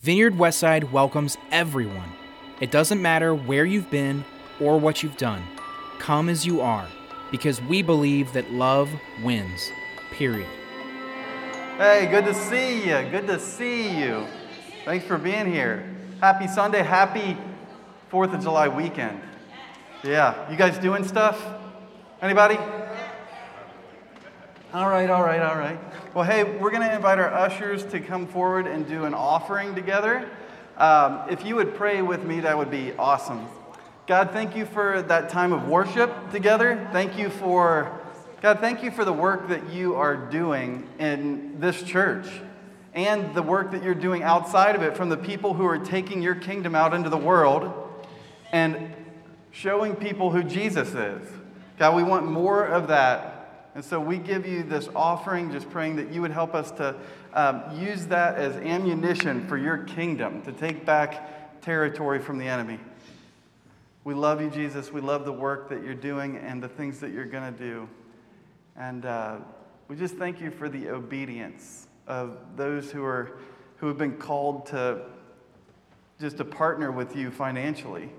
Vineyard Westside welcomes everyone. It doesn't matter where you've been or what you've done. Come as you are, because we believe that love wins. Period. Hey, good to see you. Good to see you. Thanks for being here. Happy Sunday. Happy 4th of July weekend. Yeah, you guys doing stuff? Anybody? All right, all right, all right. Well, hey, we're going to invite our ushers to come forward and do an offering together. Um, if you would pray with me, that would be awesome. God, thank you for that time of worship together. Thank you for, God, thank you for the work that you are doing in this church and the work that you're doing outside of it from the people who are taking your kingdom out into the world and showing people who Jesus is. God, we want more of that and so we give you this offering, just praying that you would help us to um, use that as ammunition for your kingdom, to take back territory from the enemy. We love you, Jesus. We love the work that you're doing and the things that you're going to do. And uh, we just thank you for the obedience of those who, are, who have been called to just to partner with you financially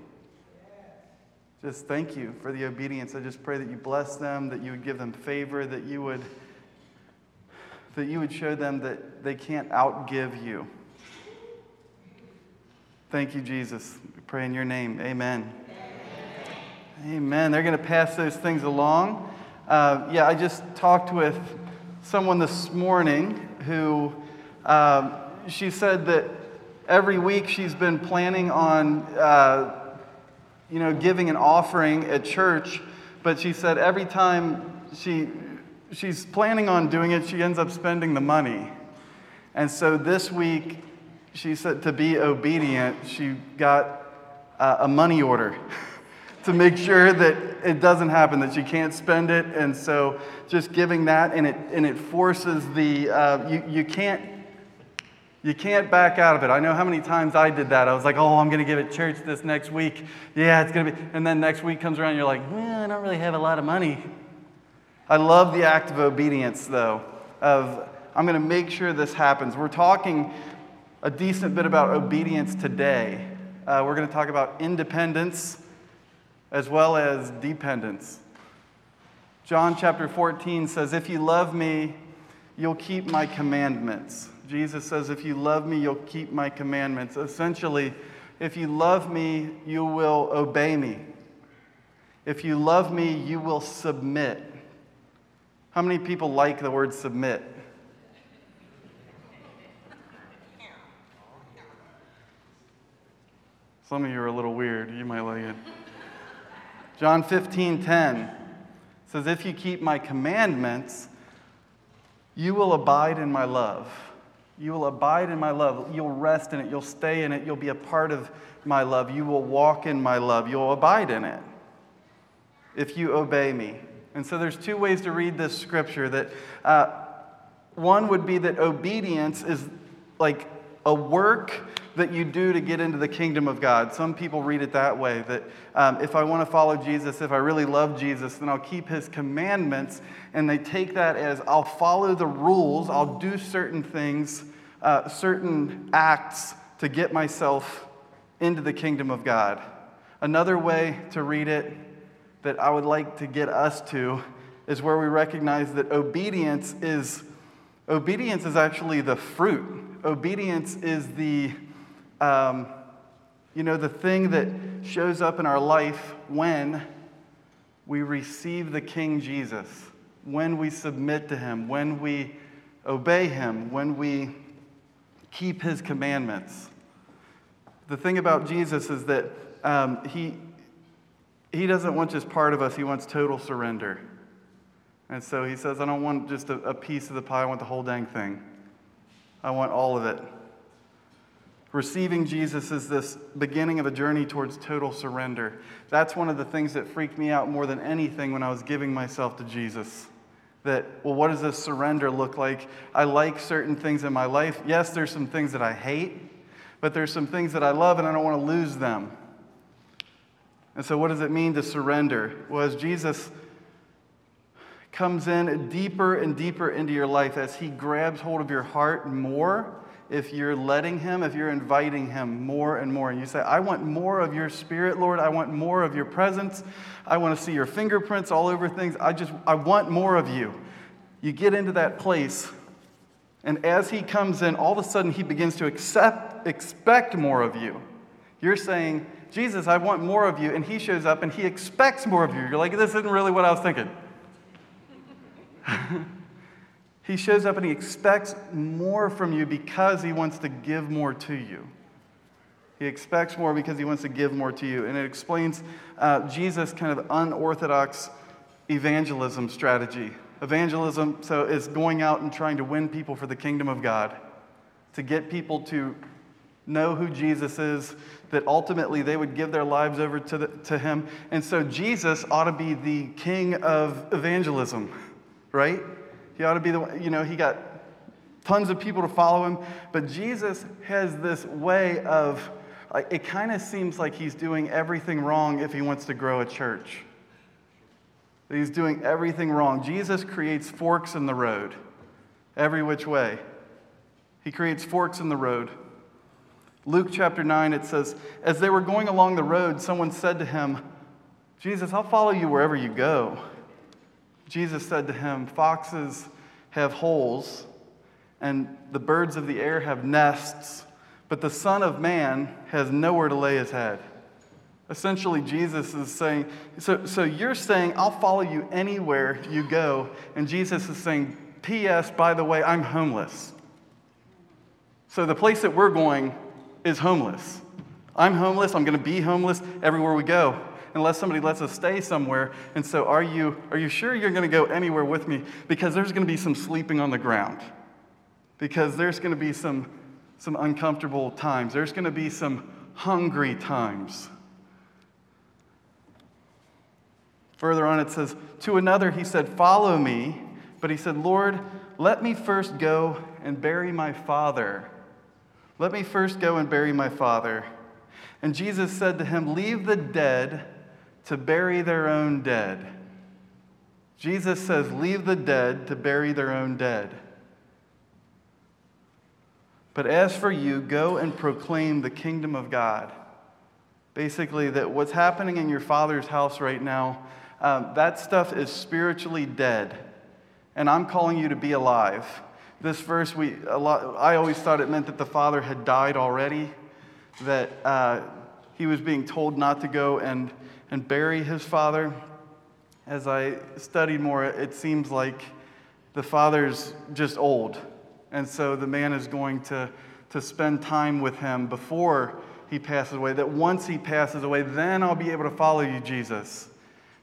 just thank you for the obedience. I just pray that you bless them, that you would give them favor, that you would that you would show them that they can't outgive you. Thank you, Jesus. We pray in your name. Amen. Amen. Amen. They're going to pass those things along. Uh, yeah, I just talked with someone this morning who uh, she said that every week she's been planning on. Uh, you know, giving an offering at church, but she said every time she, she's planning on doing it, she ends up spending the money. And so this week, she said to be obedient, she got uh, a money order to make sure that it doesn't happen, that she can't spend it. And so just giving that, and it, and it forces the, uh, you, you can't you can't back out of it. I know how many times I did that. I was like, oh, I'm going to give it church this next week. Yeah, it's going to be. And then next week comes around, you're like, well, I don't really have a lot of money. I love the act of obedience, though, of I'm going to make sure this happens. We're talking a decent bit about obedience today. Uh, we're going to talk about independence as well as dependence. John chapter 14 says, If you love me, you'll keep my commandments. Jesus says, If you love me, you'll keep my commandments. Essentially, if you love me, you will obey me. If you love me, you will submit. How many people like the word submit? Some of you are a little weird. You might like it. John 15 10 says, If you keep my commandments, you will abide in my love. You will abide in my love. You'll rest in it. You'll stay in it. You'll be a part of my love. You will walk in my love. You'll abide in it if you obey me. And so there's two ways to read this scripture. That uh, one would be that obedience is like a work that you do to get into the kingdom of God. Some people read it that way that um, if I want to follow Jesus, if I really love Jesus, then I'll keep his commandments. And they take that as I'll follow the rules, I'll do certain things, uh, certain acts to get myself into the kingdom of God. Another way to read it that I would like to get us to is where we recognize that obedience is obedience is actually the fruit. Obedience is the um, you know, the thing that shows up in our life when we receive the King Jesus, when we submit to Him, when we obey Him, when we keep His commandments. The thing about Jesus is that um, he, he doesn't want just part of us, He wants total surrender. And so He says, I don't want just a, a piece of the pie, I want the whole dang thing. I want all of it. Receiving Jesus is this beginning of a journey towards total surrender. That's one of the things that freaked me out more than anything when I was giving myself to Jesus. That, well, what does this surrender look like? I like certain things in my life. Yes, there's some things that I hate, but there's some things that I love and I don't want to lose them. And so, what does it mean to surrender? Well, as Jesus comes in deeper and deeper into your life, as he grabs hold of your heart more, if you're letting Him, if you're inviting Him more and more. And you say, I want more of your Spirit, Lord. I want more of your presence. I want to see your fingerprints all over things. I just, I want more of you. You get into that place, and as He comes in, all of a sudden He begins to accept, expect more of you. You're saying, Jesus, I want more of you. And He shows up and He expects more of you. You're like, this isn't really what I was thinking. He shows up and he expects more from you because he wants to give more to you. He expects more because he wants to give more to you. And it explains uh, Jesus' kind of unorthodox evangelism strategy. Evangelism, so, is going out and trying to win people for the kingdom of God, to get people to know who Jesus is, that ultimately they would give their lives over to, the, to him. And so Jesus ought to be the king of evangelism, right? He ought to be the, one, you know, he got tons of people to follow him. But Jesus has this way of, it kind of seems like he's doing everything wrong if he wants to grow a church. He's doing everything wrong. Jesus creates forks in the road, every which way. He creates forks in the road. Luke chapter 9, it says, As they were going along the road, someone said to him, Jesus, I'll follow you wherever you go. Jesus said to him, Foxes have holes, and the birds of the air have nests, but the Son of Man has nowhere to lay his head. Essentially, Jesus is saying, so, so you're saying, I'll follow you anywhere you go. And Jesus is saying, P.S., by the way, I'm homeless. So the place that we're going is homeless. I'm homeless. I'm going to be homeless everywhere we go unless somebody lets us stay somewhere. And so, are you, are you sure you're going to go anywhere with me? Because there's going to be some sleeping on the ground, because there's going to be some, some uncomfortable times, there's going to be some hungry times. Further on, it says, To another, he said, Follow me. But he said, Lord, let me first go and bury my father. Let me first go and bury my father. And Jesus said to him, Leave the dead to bury their own dead. Jesus says, Leave the dead to bury their own dead. But as for you, go and proclaim the kingdom of God. Basically, that what's happening in your father's house right now, um, that stuff is spiritually dead. And I'm calling you to be alive. This verse, we, a lot, I always thought it meant that the father had died already, that uh, he was being told not to go and and bury his father. As I studied more, it seems like the father's just old. And so the man is going to, to spend time with him before he passes away. That once he passes away, then I'll be able to follow you, Jesus.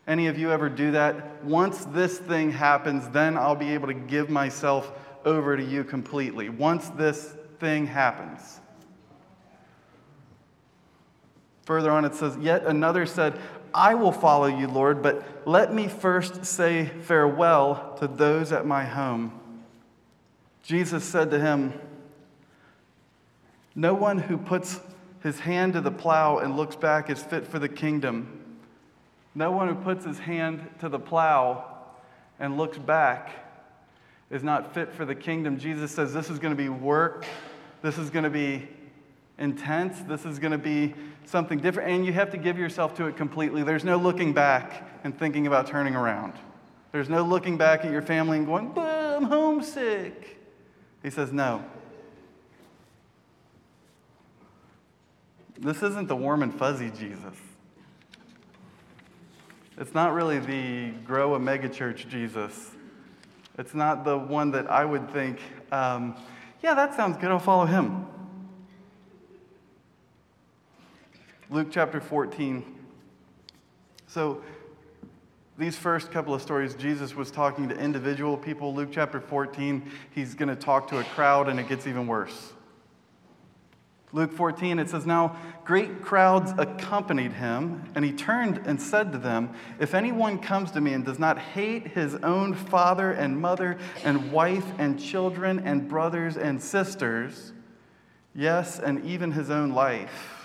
Any of you ever do that? Once this thing happens, then I'll be able to give myself over to you completely. Once this thing happens. Further on, it says, Yet another said, I will follow you, Lord, but let me first say farewell to those at my home. Jesus said to him, No one who puts his hand to the plow and looks back is fit for the kingdom. No one who puts his hand to the plow and looks back is not fit for the kingdom. Jesus says this is going to be work, this is going to be intense. This is going to be something different. And you have to give yourself to it completely. There's no looking back and thinking about turning around. There's no looking back at your family and going, I'm homesick. He says, No. This isn't the warm and fuzzy Jesus. It's not really the grow a megachurch Jesus. It's not the one that I would think, um, yeah, that sounds good, I'll follow him. Luke chapter 14. So, these first couple of stories, Jesus was talking to individual people. Luke chapter 14, he's going to talk to a crowd, and it gets even worse. Luke 14, it says, Now great crowds accompanied him, and he turned and said to them, If anyone comes to me and does not hate his own father and mother and wife and children and brothers and sisters, yes, and even his own life,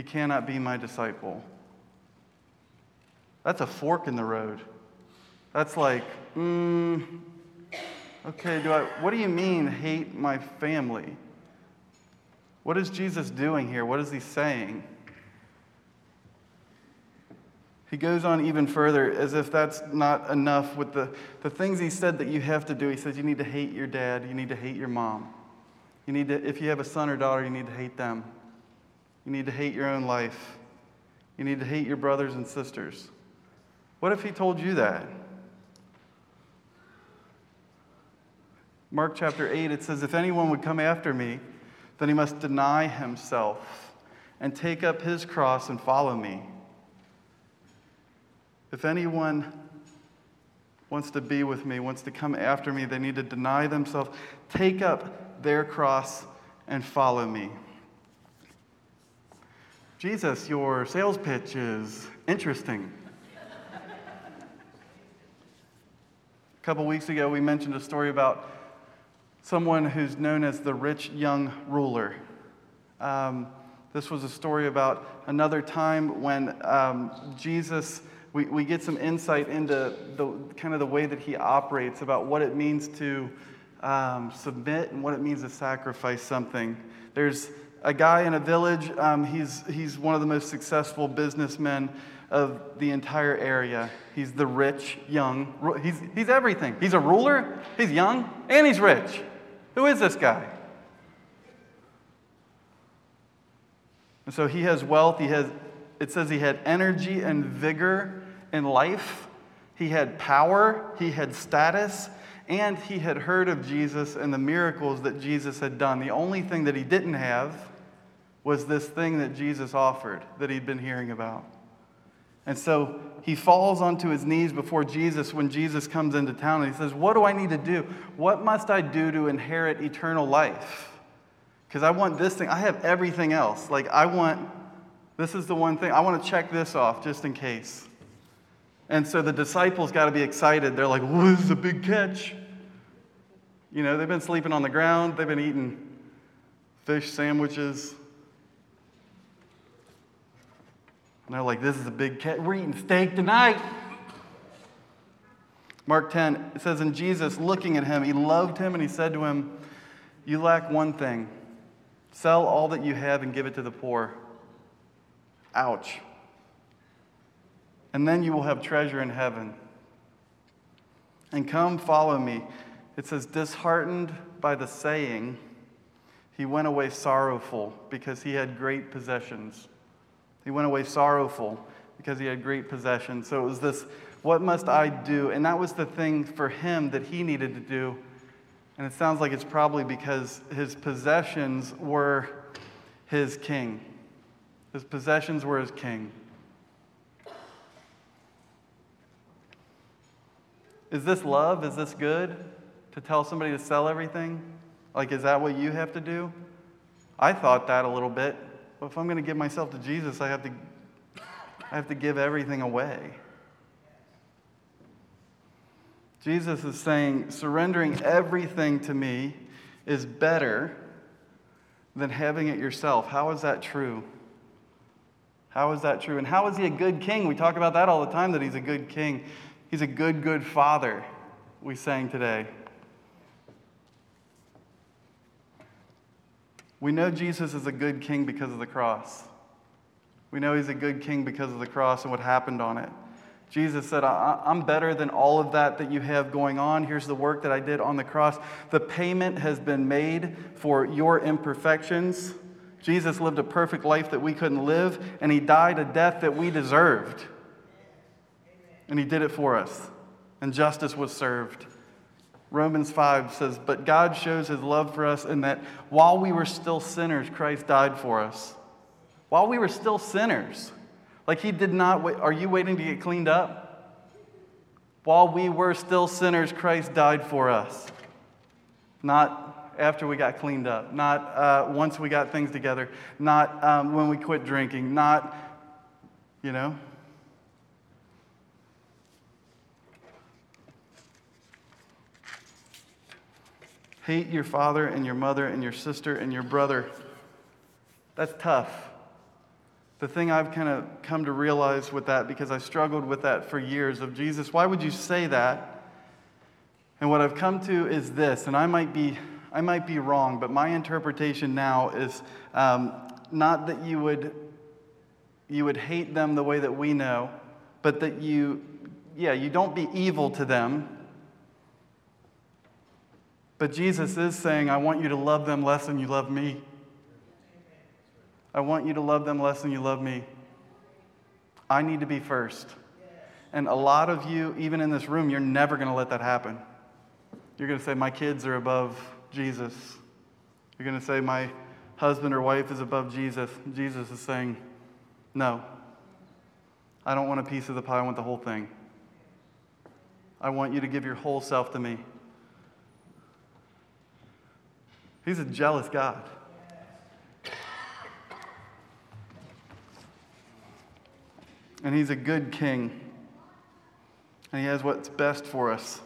he cannot be my disciple. That's a fork in the road. That's like, mm, okay, do I, what do you mean hate my family? What is Jesus doing here? What is he saying? He goes on even further, as if that's not enough with the, the things he said that you have to do. He says you need to hate your dad, you need to hate your mom. You need to, if you have a son or daughter, you need to hate them. You need to hate your own life. You need to hate your brothers and sisters. What if he told you that? Mark chapter 8, it says, If anyone would come after me, then he must deny himself and take up his cross and follow me. If anyone wants to be with me, wants to come after me, they need to deny themselves, take up their cross, and follow me. Jesus, your sales pitch is interesting. a couple weeks ago, we mentioned a story about someone who's known as the rich young ruler. Um, this was a story about another time when um, Jesus we, we get some insight into the kind of the way that he operates about what it means to um, submit and what it means to sacrifice something. There's a guy in a village, um, he's, he's one of the most successful businessmen of the entire area. He's the rich, young, he's, he's everything. He's a ruler, he's young, and he's rich. Who is this guy? And so he has wealth, he has it says he had energy and vigor in life, he had power, he had status, and he had heard of Jesus and the miracles that Jesus had done. The only thing that he didn't have was this thing that Jesus offered that he'd been hearing about. And so he falls onto his knees before Jesus when Jesus comes into town and he says, What do I need to do? What must I do to inherit eternal life? Because I want this thing. I have everything else. Like, I want this is the one thing. I want to check this off just in case. And so the disciples got to be excited. They're like, well, this is a big catch. You know, they've been sleeping on the ground, they've been eating fish sandwiches. And they're like, this is a big catch. We're eating steak tonight. Mark 10, it says, And Jesus, looking at him, he loved him and he said to him, You lack one thing. Sell all that you have and give it to the poor Ouch. And then you will have treasure in heaven. And come follow me. It says, disheartened by the saying, he went away sorrowful because he had great possessions. He went away sorrowful because he had great possessions. So it was this, what must I do? And that was the thing for him that he needed to do. And it sounds like it's probably because his possessions were his king. His possessions were his king. Is this love? Is this good? To tell somebody to sell everything? Like, is that what you have to do? I thought that a little bit. But if I'm going to give myself to Jesus, I have to, I have to give everything away. Jesus is saying, surrendering everything to me is better than having it yourself. How is that true? How is that true? And how is he a good king? We talk about that all the time that he's a good king. He's a good, good father, we sang today. We know Jesus is a good king because of the cross. We know he's a good king because of the cross and what happened on it. Jesus said, I'm better than all of that that you have going on. Here's the work that I did on the cross. The payment has been made for your imperfections. Jesus lived a perfect life that we couldn't live, and he died a death that we deserved. And he did it for us, and justice was served. Romans 5 says, But God shows his love for us in that while we were still sinners, Christ died for us. While we were still sinners. Like he did not wait. Are you waiting to get cleaned up? While we were still sinners, Christ died for us. Not after we got cleaned up, not uh, once we got things together, not um, when we quit drinking, not, you know. Hate your father and your mother and your sister and your brother. That's tough. The thing I've kind of come to realize with that, because I struggled with that for years, of Jesus, why would you say that? And what I've come to is this, and I might be I might be wrong, but my interpretation now is um, not that you would, you would hate them the way that we know, but that you, yeah, you don't be evil to them. But Jesus is saying, I want you to love them less than you love me. I want you to love them less than you love me. I need to be first. And a lot of you, even in this room, you're never going to let that happen. You're going to say, My kids are above Jesus. You're going to say, My husband or wife is above Jesus. Jesus is saying, No. I don't want a piece of the pie, I want the whole thing. I want you to give your whole self to me. He's a jealous God. And he's a good king. And he has what's best for us.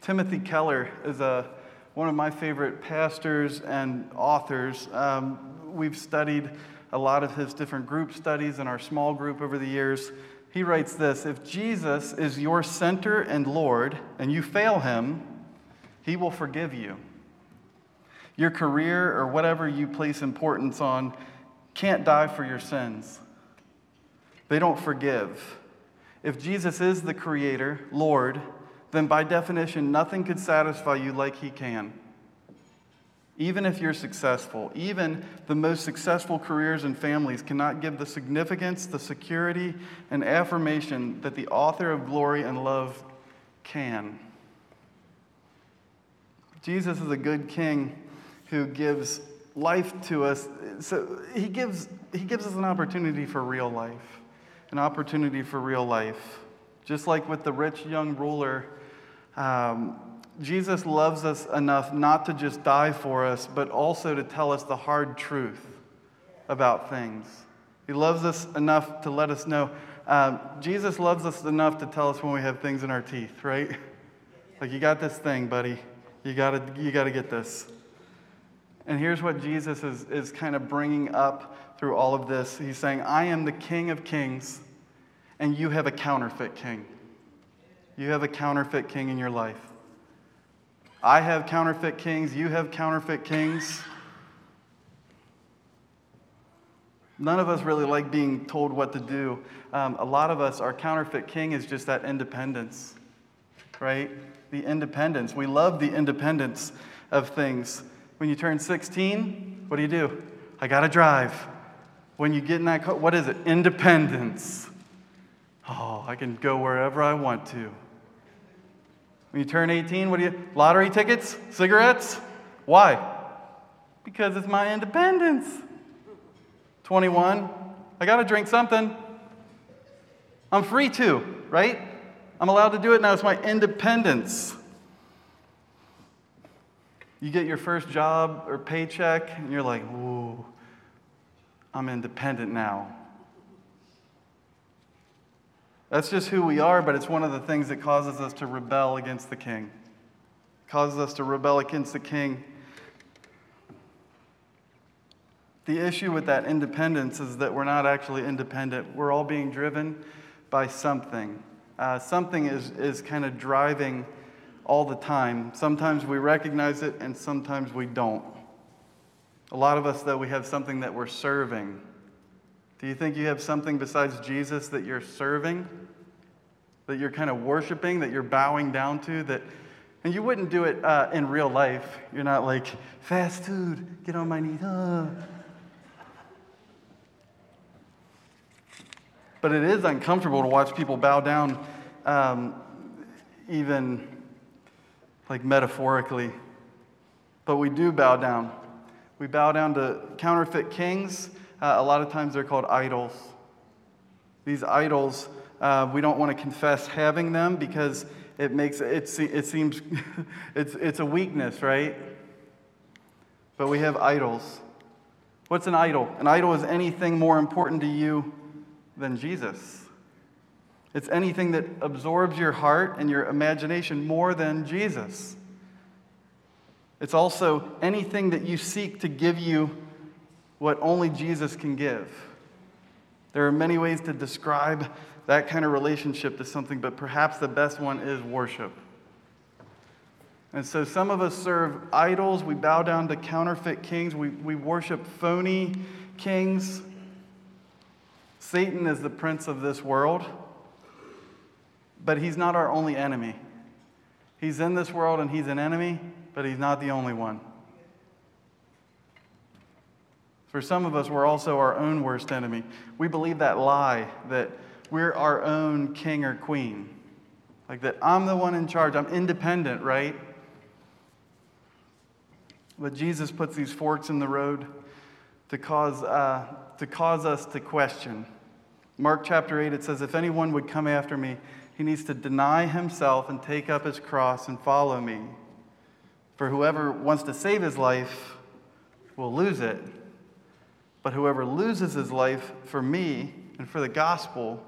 Timothy Keller is a, one of my favorite pastors and authors. Um, we've studied a lot of his different group studies in our small group over the years. He writes this If Jesus is your center and Lord, and you fail him, he will forgive you. Your career or whatever you place importance on can't die for your sins. They don't forgive. If Jesus is the creator, Lord, then by definition, nothing could satisfy you like he can. Even if you're successful, even the most successful careers and families cannot give the significance, the security, and affirmation that the author of glory and love can. Jesus is a good king who gives life to us. So he gives, he gives us an opportunity for real life, an opportunity for real life. Just like with the rich young ruler um, Jesus loves us enough not to just die for us, but also to tell us the hard truth about things. He loves us enough to let us know. Um, Jesus loves us enough to tell us when we have things in our teeth, right? Like, you got this thing, buddy. You got you to get this. And here's what Jesus is, is kind of bringing up through all of this. He's saying, I am the King of kings, and you have a counterfeit king. You have a counterfeit king in your life. I have counterfeit kings. You have counterfeit kings. None of us really like being told what to do. Um, a lot of us, our counterfeit king is just that independence, right? The independence. We love the independence of things. When you turn 16, what do you do? I got to drive. When you get in that car, what is it? Independence. Oh, I can go wherever I want to. When you turn 18, what do you lottery tickets, cigarettes? Why? Because it's my independence. 21, I got to drink something. I'm free to, right? I'm allowed to do it now. It's my independence. You get your first job or paycheck, and you're like, ooh, I'm independent now. That's just who we are, but it's one of the things that causes us to rebel against the king. It causes us to rebel against the king. The issue with that independence is that we're not actually independent. We're all being driven by something. Uh, something is, is kind of driving all the time. Sometimes we recognize it, and sometimes we don't. A lot of us, though, we have something that we're serving. Do you think you have something besides Jesus that you're serving? That you're kind of worshiping, that you're bowing down to? That, and you wouldn't do it uh, in real life. You're not like, fast food, get on my knees. Uh. But it is uncomfortable to watch people bow down, um, even like metaphorically. But we do bow down. We bow down to counterfeit kings uh, a lot of times they're called idols. These idols, uh, we don't want to confess having them because it makes it, it seems it's, it's a weakness, right? But we have idols. What's an idol? An idol is anything more important to you than Jesus. It's anything that absorbs your heart and your imagination more than Jesus. It's also anything that you seek to give you what only Jesus can give. There are many ways to describe that kind of relationship to something, but perhaps the best one is worship. And so some of us serve idols. We bow down to counterfeit kings. We, we worship phony kings. Satan is the prince of this world, but he's not our only enemy. He's in this world and he's an enemy, but he's not the only one. For some of us, we're also our own worst enemy. We believe that lie that we're our own king or queen. Like that I'm the one in charge, I'm independent, right? But Jesus puts these forks in the road to cause, uh, to cause us to question. Mark chapter 8, it says, If anyone would come after me, he needs to deny himself and take up his cross and follow me. For whoever wants to save his life will lose it. But whoever loses his life for me and for the gospel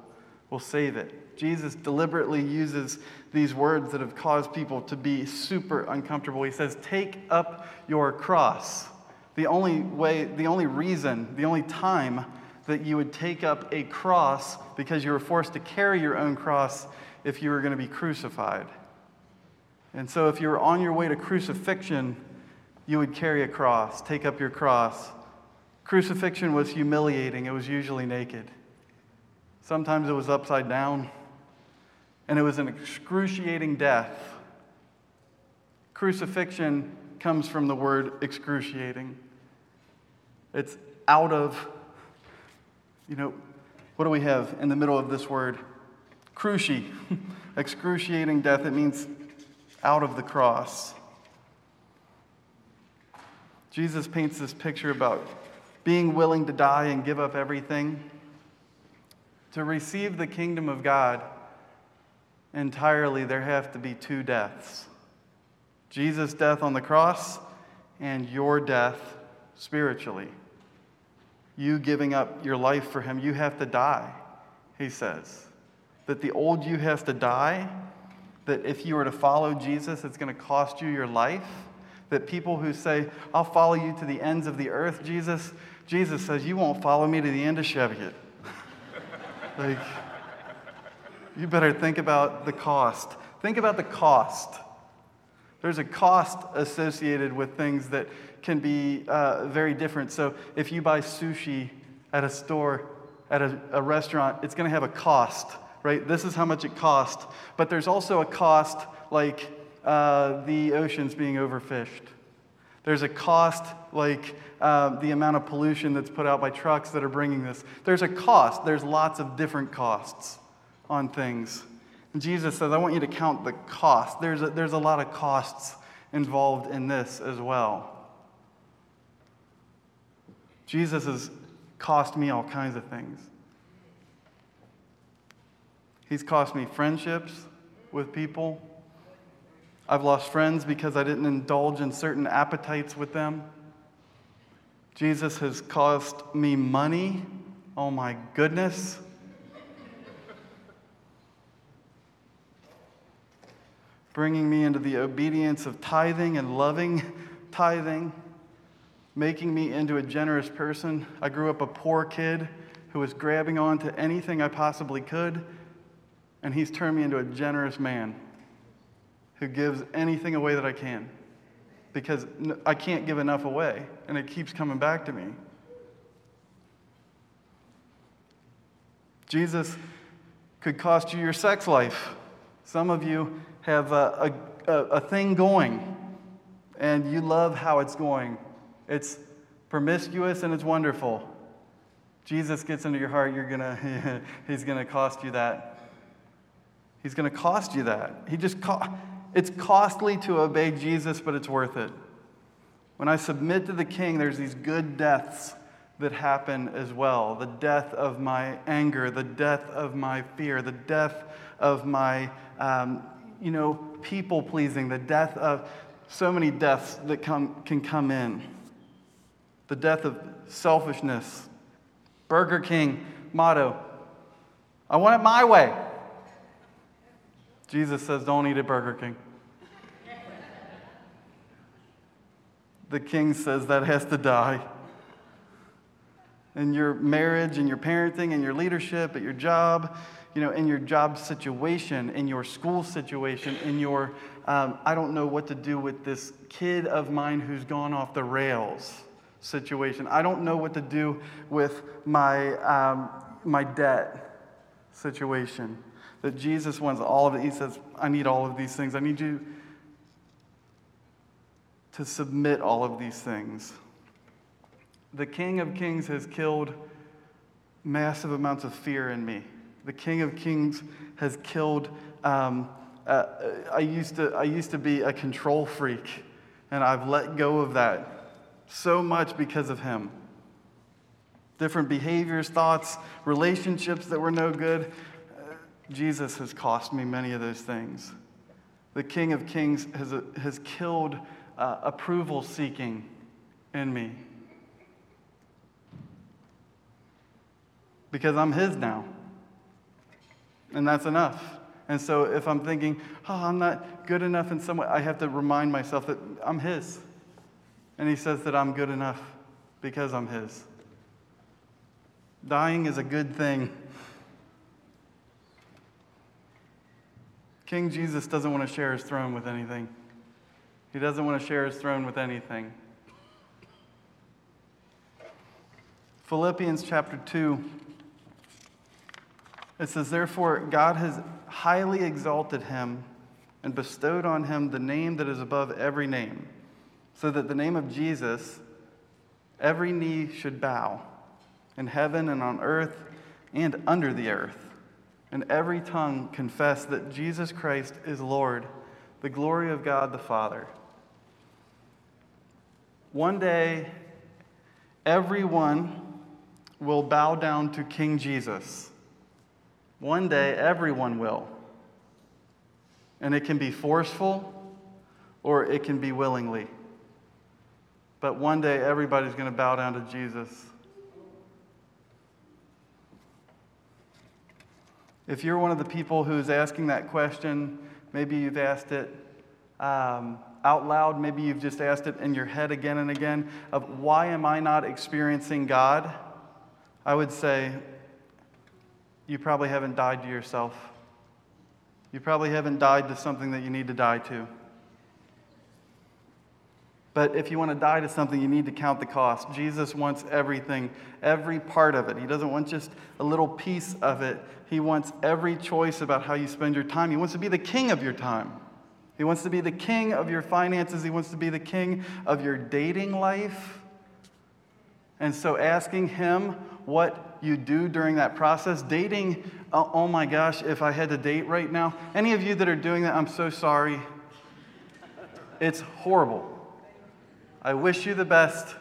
will save it. Jesus deliberately uses these words that have caused people to be super uncomfortable. He says, Take up your cross. The only way, the only reason, the only time that you would take up a cross because you were forced to carry your own cross if you were going to be crucified. And so, if you were on your way to crucifixion, you would carry a cross, take up your cross. Crucifixion was humiliating, it was usually naked. Sometimes it was upside down, and it was an excruciating death. Crucifixion comes from the word excruciating. It's out of, you know, what do we have in the middle of this word? Cruci, excruciating death. It means out of the cross. Jesus paints this picture about being willing to die and give up everything to receive the kingdom of God entirely, there have to be two deaths Jesus' death on the cross and your death spiritually. You giving up your life for Him, you have to die, he says. That the old you has to die, that if you were to follow Jesus, it's going to cost you your life. That people who say, I'll follow you to the ends of the earth, Jesus, Jesus says, You won't follow me to the end of Cheviot. Like, you better think about the cost. Think about the cost. There's a cost associated with things that can be uh, very different. So, if you buy sushi at a store, at a, a restaurant, it's going to have a cost, right? This is how much it costs. But there's also a cost like uh, the oceans being overfished. There's a cost like uh, the amount of pollution that's put out by trucks that are bringing this. There's a cost. There's lots of different costs on things. Jesus says, I want you to count the cost. There's a, there's a lot of costs involved in this as well. Jesus has cost me all kinds of things. He's cost me friendships with people. I've lost friends because I didn't indulge in certain appetites with them. Jesus has cost me money. Oh my goodness. Bringing me into the obedience of tithing and loving tithing, making me into a generous person. I grew up a poor kid who was grabbing on to anything I possibly could, and he's turned me into a generous man who gives anything away that I can because I can't give enough away, and it keeps coming back to me. Jesus could cost you your sex life. Some of you have a, a, a, thing going, and you love how it's going. It's promiscuous and it's wonderful. Jesus gets into your heart, you're gonna, he's gonna cost you that. He's gonna cost you that. He just cost. It's costly to obey Jesus, but it's worth it. When I submit to the king, there's these good deaths that happen as well the death of my anger, the death of my fear, the death of my, um, you know, people pleasing, the death of so many deaths that come, can come in. The death of selfishness. Burger King motto I want it my way. Jesus says, Don't eat at Burger King. the king says that has to die. In your marriage and your parenting and your leadership, at your job, you know, in your job situation, in your school situation, in your, um, I don't know what to do with this kid of mine who's gone off the rails situation. I don't know what to do with my, um, my debt situation. That Jesus wants all of it. He says, I need all of these things. I need you to submit all of these things. The King of Kings has killed massive amounts of fear in me. The King of Kings has killed. Um, uh, I, used to, I used to be a control freak, and I've let go of that so much because of him. Different behaviors, thoughts, relationships that were no good. Uh, Jesus has cost me many of those things. The King of Kings has, uh, has killed uh, approval seeking in me. Because I'm His now. And that's enough. And so if I'm thinking, oh, I'm not good enough in some way, I have to remind myself that I'm His. And He says that I'm good enough because I'm His. Dying is a good thing. King Jesus doesn't want to share his throne with anything. He doesn't want to share his throne with anything. Philippians chapter 2. It says, Therefore, God has highly exalted him and bestowed on him the name that is above every name, so that the name of Jesus every knee should bow in heaven and on earth and under the earth, and every tongue confess that Jesus Christ is Lord, the glory of God the Father. One day, everyone will bow down to King Jesus. One day, everyone will. And it can be forceful or it can be willingly. But one day, everybody's going to bow down to Jesus. If you're one of the people who's asking that question, maybe you've asked it um, out loud, maybe you've just asked it in your head again and again of why am I not experiencing God? I would say you probably haven't died to yourself. You probably haven't died to something that you need to die to. But if you want to die to something, you need to count the cost. Jesus wants everything, every part of it. He doesn't want just a little piece of it. He wants every choice about how you spend your time. He wants to be the king of your time. He wants to be the king of your finances. He wants to be the king of your dating life. And so, asking him what you do during that process, dating, oh, oh, my gosh, if I had to date right now, any of you that are doing that, I'm so sorry. It's horrible. I wish you the best.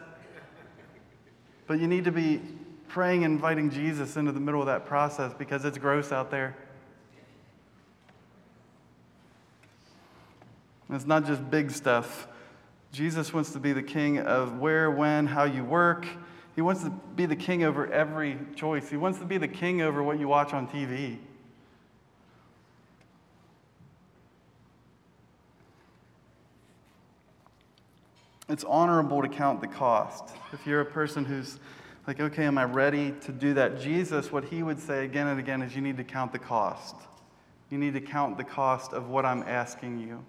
But you need to be praying and inviting Jesus into the middle of that process because it's gross out there. it's not just big stuff. Jesus wants to be the king of where, when, how you work. He wants to be the king over every choice. He wants to be the king over what you watch on TV. It's honorable to count the cost. If you're a person who's like, okay, am I ready to do that? Jesus, what he would say again and again is you need to count the cost. You need to count the cost of what I'm asking you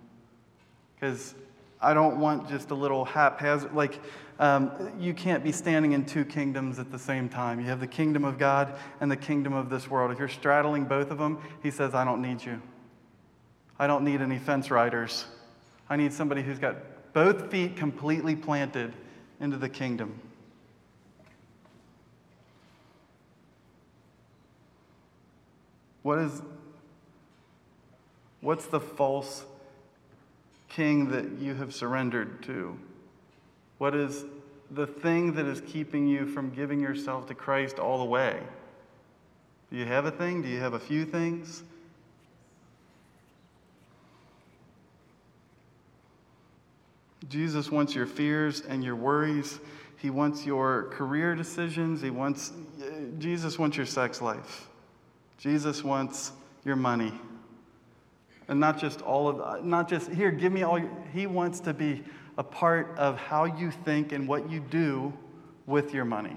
because I don't want just a little haphazard, like, um, you can't be standing in two kingdoms at the same time. You have the kingdom of God and the kingdom of this world. If you're straddling both of them, he says, I don't need you. I don't need any fence riders. I need somebody who's got both feet completely planted into the kingdom. What is, what's the false king that you have surrendered to? What is the thing that is keeping you from giving yourself to Christ all the way? Do you have a thing? Do you have a few things? Jesus wants your fears and your worries. He wants your career decisions. He wants Jesus wants your sex life. Jesus wants your money. And not just all of, not just, here, give me all, your, he wants to be a part of how you think and what you do with your money.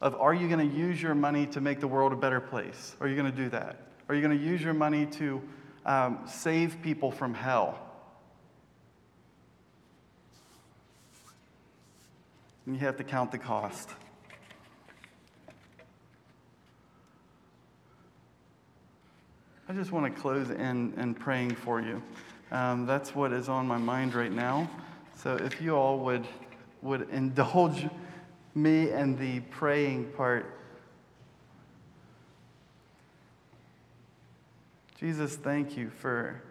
of are you going to use your money to make the world a better place? Are you going to do that? Are you going to use your money to um, save people from hell? And you have to count the cost. I just want to close in, in praying for you. Um, that's what is on my mind right now. So if you all would, would indulge me in the praying part. Jesus, thank you for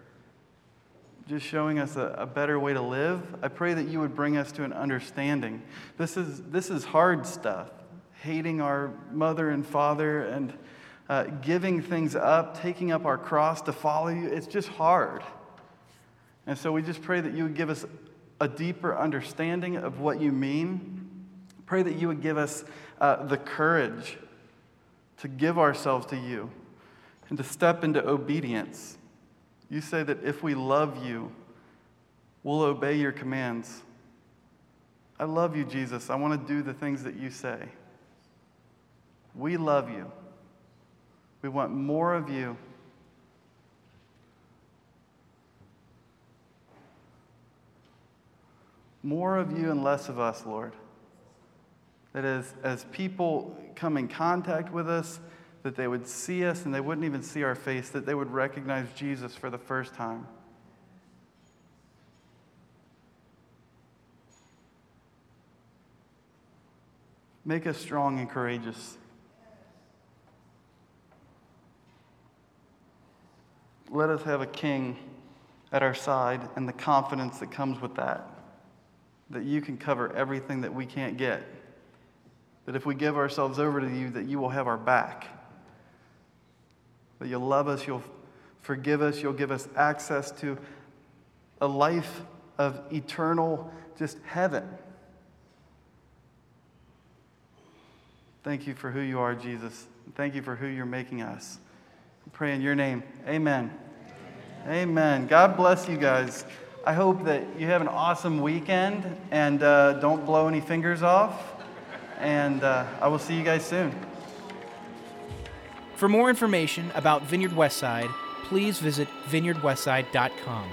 just showing us a, a, better way to live. I pray that you would bring us to an understanding. This is, this is hard stuff. Hating our mother and father and uh, giving things up, taking up our cross to follow you, it's just hard. And so we just pray that you would give us a deeper understanding of what you mean. Pray that you would give us uh, the courage to give ourselves to you and to step into obedience. You say that if we love you, we'll obey your commands. I love you, Jesus. I want to do the things that you say. We love you. We want more of you. More of you and less of us, Lord. That as, as people come in contact with us, that they would see us and they wouldn't even see our face, that they would recognize Jesus for the first time. Make us strong and courageous. Let us have a king at our side and the confidence that comes with that that you can cover everything that we can't get. That if we give ourselves over to you, that you will have our back. That you'll love us, you'll forgive us, you'll give us access to a life of eternal, just heaven. Thank you for who you are, Jesus. Thank you for who you're making us. Pray in your name. Amen. Amen. Amen. God bless you guys. I hope that you have an awesome weekend and uh, don't blow any fingers off. And uh, I will see you guys soon. For more information about Vineyard Westside, please visit vineyardwestside.com.